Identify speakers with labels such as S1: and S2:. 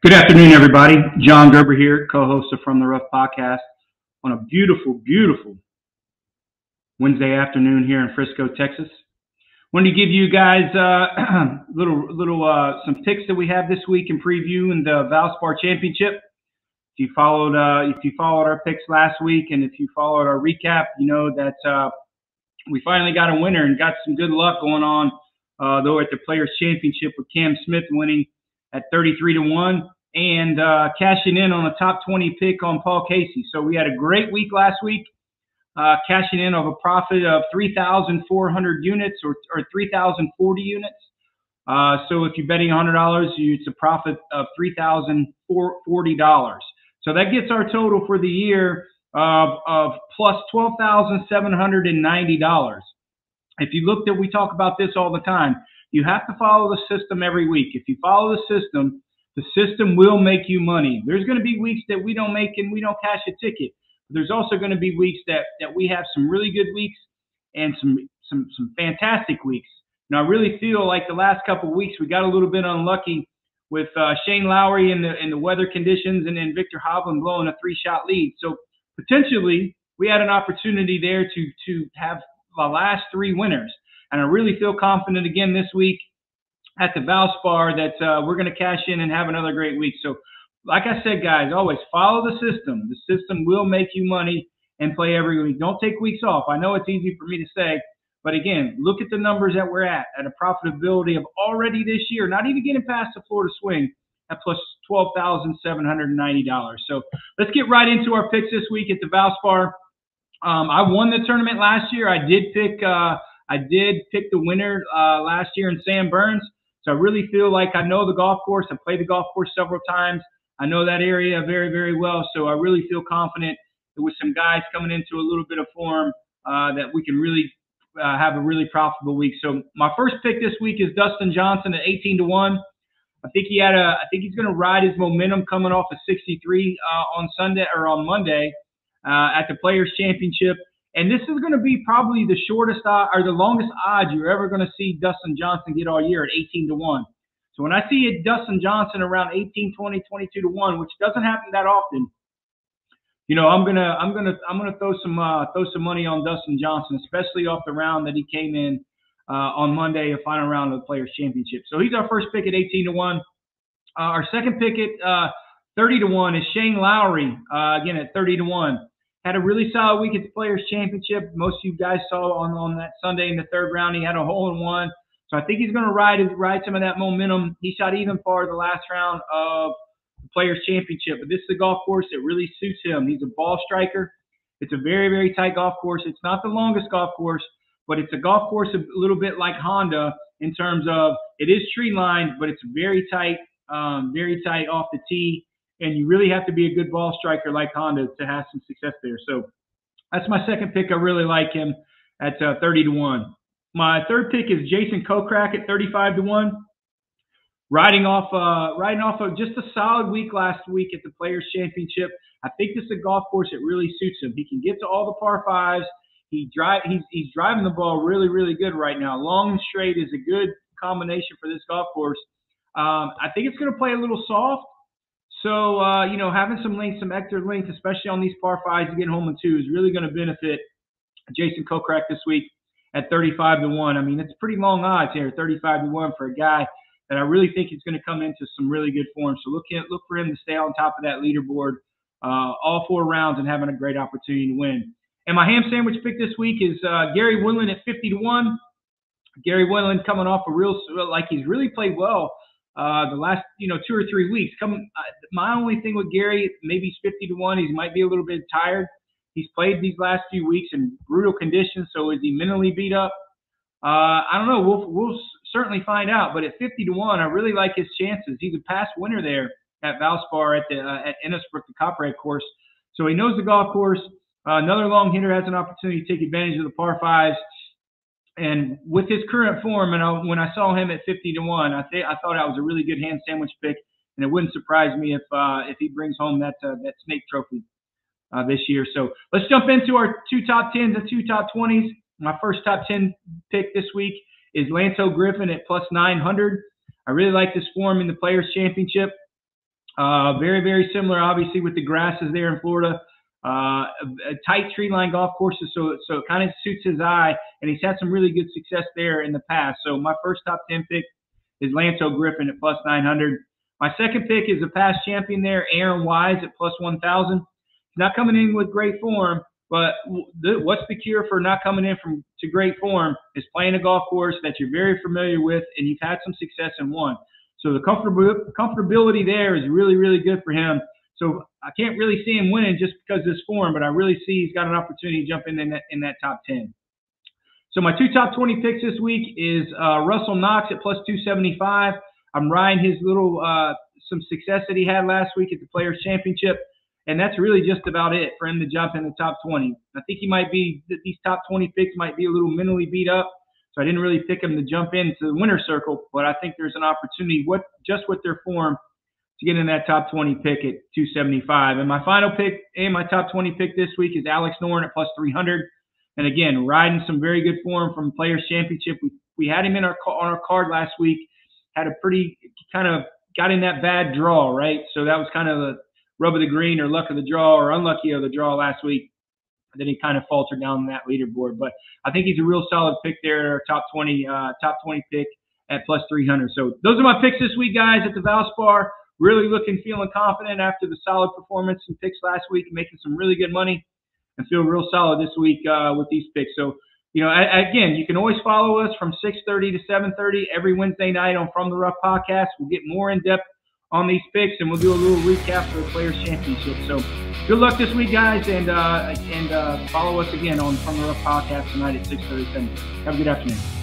S1: Good afternoon, everybody. John Gerber here, co-host of From the Rough podcast on a beautiful, beautiful Wednesday afternoon here in Frisco, Texas. Wanted to give you guys uh, little, little uh, some picks that we have this week in preview in the Valspar Championship. If you followed, uh, if you followed our picks last week, and if you followed our recap, you know that uh, we finally got a winner and got some good luck going on. Uh, though at the Players Championship with Cam Smith winning at 33 to 1 and uh, cashing in on a top 20 pick on Paul Casey. So we had a great week last week, uh, cashing in of a profit of 3,400 units or, or 3,040 units. Uh, so if you're betting $100, it's a profit of $3,040. So that gets our total for the year of, of plus $12,790. If you looked at, we talk about this all the time. You have to follow the system every week. If you follow the system, the system will make you money. There's going to be weeks that we don't make and we don't cash a ticket. There's also going to be weeks that, that we have some really good weeks and some some some fantastic weeks. Now I really feel like the last couple of weeks we got a little bit unlucky with uh, Shane Lowry and the and the weather conditions, and then Viktor Hovland blowing a three shot lead. So potentially we had an opportunity there to to have the last three winners. And I really feel confident again this week at the Valspar that uh, we're going to cash in and have another great week. So, like I said, guys, always follow the system. The system will make you money and play every week. Don't take weeks off. I know it's easy for me to say, but again, look at the numbers that we're at at a profitability of already this year, not even getting past the Florida swing at plus $12,790. So let's get right into our picks this week at the Valspar. Um, I won the tournament last year. I did pick. Uh, I did pick the winner uh, last year in Sam Burns. So I really feel like I know the golf course. I played the golf course several times. I know that area very, very well. So I really feel confident that with some guys coming into a little bit of form, uh, that we can really uh, have a really profitable week. So my first pick this week is Dustin Johnson at 18 to one. I think he had a. I think he's going to ride his momentum coming off of 63 uh, on Sunday or on Monday uh, at the Players Championship. And this is going to be probably the shortest or the longest odds you're ever going to see Dustin Johnson get all year at 18 to 1. So when I see a Dustin Johnson around 18, 20, 22 to 1, which doesn't happen that often, you know, I'm gonna I'm gonna I'm gonna throw some uh, throw some money on Dustin Johnson, especially off the round that he came in uh, on Monday, a final round of the Players Championship. So he's our first pick at 18 to one. Uh, our second pick at uh, 30 to one is Shane Lowry, uh, again at 30 to one had a really solid week at the Players Championship. Most of you guys saw on, on that Sunday in the third round, he had a hole in one. So I think he's going to ride ride some of that momentum. He shot even par the last round of the Players Championship. But this is a golf course that really suits him. He's a ball striker. It's a very, very tight golf course. It's not the longest golf course, but it's a golf course a little bit like Honda in terms of it is tree lined, but it's very tight, um, very tight off the tee and you really have to be a good ball striker like Honda to have some success there. So that's my second pick. I really like him at uh, 30 to 1. My third pick is Jason Kokrak at 35 to 1. Riding off, uh, riding off of just a solid week last week at the Players Championship. I think this is a golf course that really suits him. He can get to all the par fives. He drive, he's, he's driving the ball really, really good right now. Long and straight is a good combination for this golf course. Um, I think it's going to play a little soft. So, uh, you know, having some length, some extra length, especially on these par fives, getting home in two is really going to benefit Jason Kokrak this week at 35 to 1. I mean, it's pretty long odds here, 35 to 1 for a guy that I really think is going to come into some really good form. So look at, look for him to stay on top of that leaderboard uh, all four rounds and having a great opportunity to win. And my ham sandwich pick this week is uh, Gary Woodland at 50 to 1. Gary Woodland coming off a real, like he's really played well uh, the last you know two or three weeks. Come, uh, my only thing with Gary, maybe he's 50 to one. He might be a little bit tired. He's played these last few weeks in brutal conditions. So is he mentally beat up? Uh, I don't know. We'll we'll certainly find out. But at 50 to one, I really like his chances. He's a past winner there at Valspar at the uh, at Innisbrook, the Copperhead course. So he knows the golf course. Uh, another long hitter has an opportunity to take advantage of the par fives. And with his current form, and I, when I saw him at 50 to one, I think I thought that was a really good hand sandwich pick, and it wouldn't surprise me if uh, if he brings home that uh, that snake trophy uh, this year. So let's jump into our two top tens and two top twenties. My first top ten pick this week is Lanto Griffin at plus 900. I really like this form in the Players Championship. Uh, very, very similar, obviously, with the grasses there in Florida. Uh, tight tree line golf courses, so so it kind of suits his eye, and he's had some really good success there in the past. So my first top ten pick is Lanto Griffin at plus 900. My second pick is a past champion there, Aaron Wise at plus 1,000. He's not coming in with great form, but what's the cure for not coming in from to great form is playing a golf course that you're very familiar with and you've had some success in one. So the comfortability there is really, really good for him. So I can't really see him winning just because of this form, but I really see he's got an opportunity to jump in in that, in that top 10. So my two top 20 picks this week is uh, Russell Knox at plus 275. I'm riding his little uh, some success that he had last week at the Players Championship, and that's really just about it for him to jump in the top 20. I think he might be these top 20 picks might be a little mentally beat up, so I didn't really pick him to jump into the winner circle. But I think there's an opportunity, what just with their form, to get in that top 20 pick at 275. And my final pick and my top 20 pick this week is Alex Noren at plus 300. And again, riding some very good form from Players Championship. We we had him in our on our card last week. Had a pretty kind of got in that bad draw, right? So that was kind of the rub of the green or luck of the draw or unlucky of the draw last week. And then he kind of faltered down that leaderboard. But I think he's a real solid pick there, our top 20, uh, top 20 pick at plus 300. So those are my picks this week, guys, at the Valspar. Really looking, feeling confident after the solid performance and picks last week, making some really good money, and feel real solid this week uh, with these picks. So, you know, again, you can always follow us from 6:30 to 7:30 every Wednesday night on From the Rough podcast. We'll get more in depth on these picks, and we'll do a little recap for the Players Championship. So, good luck this week, guys, and uh, and uh, follow us again on From the Rough podcast tonight at 6:37. Have a good afternoon.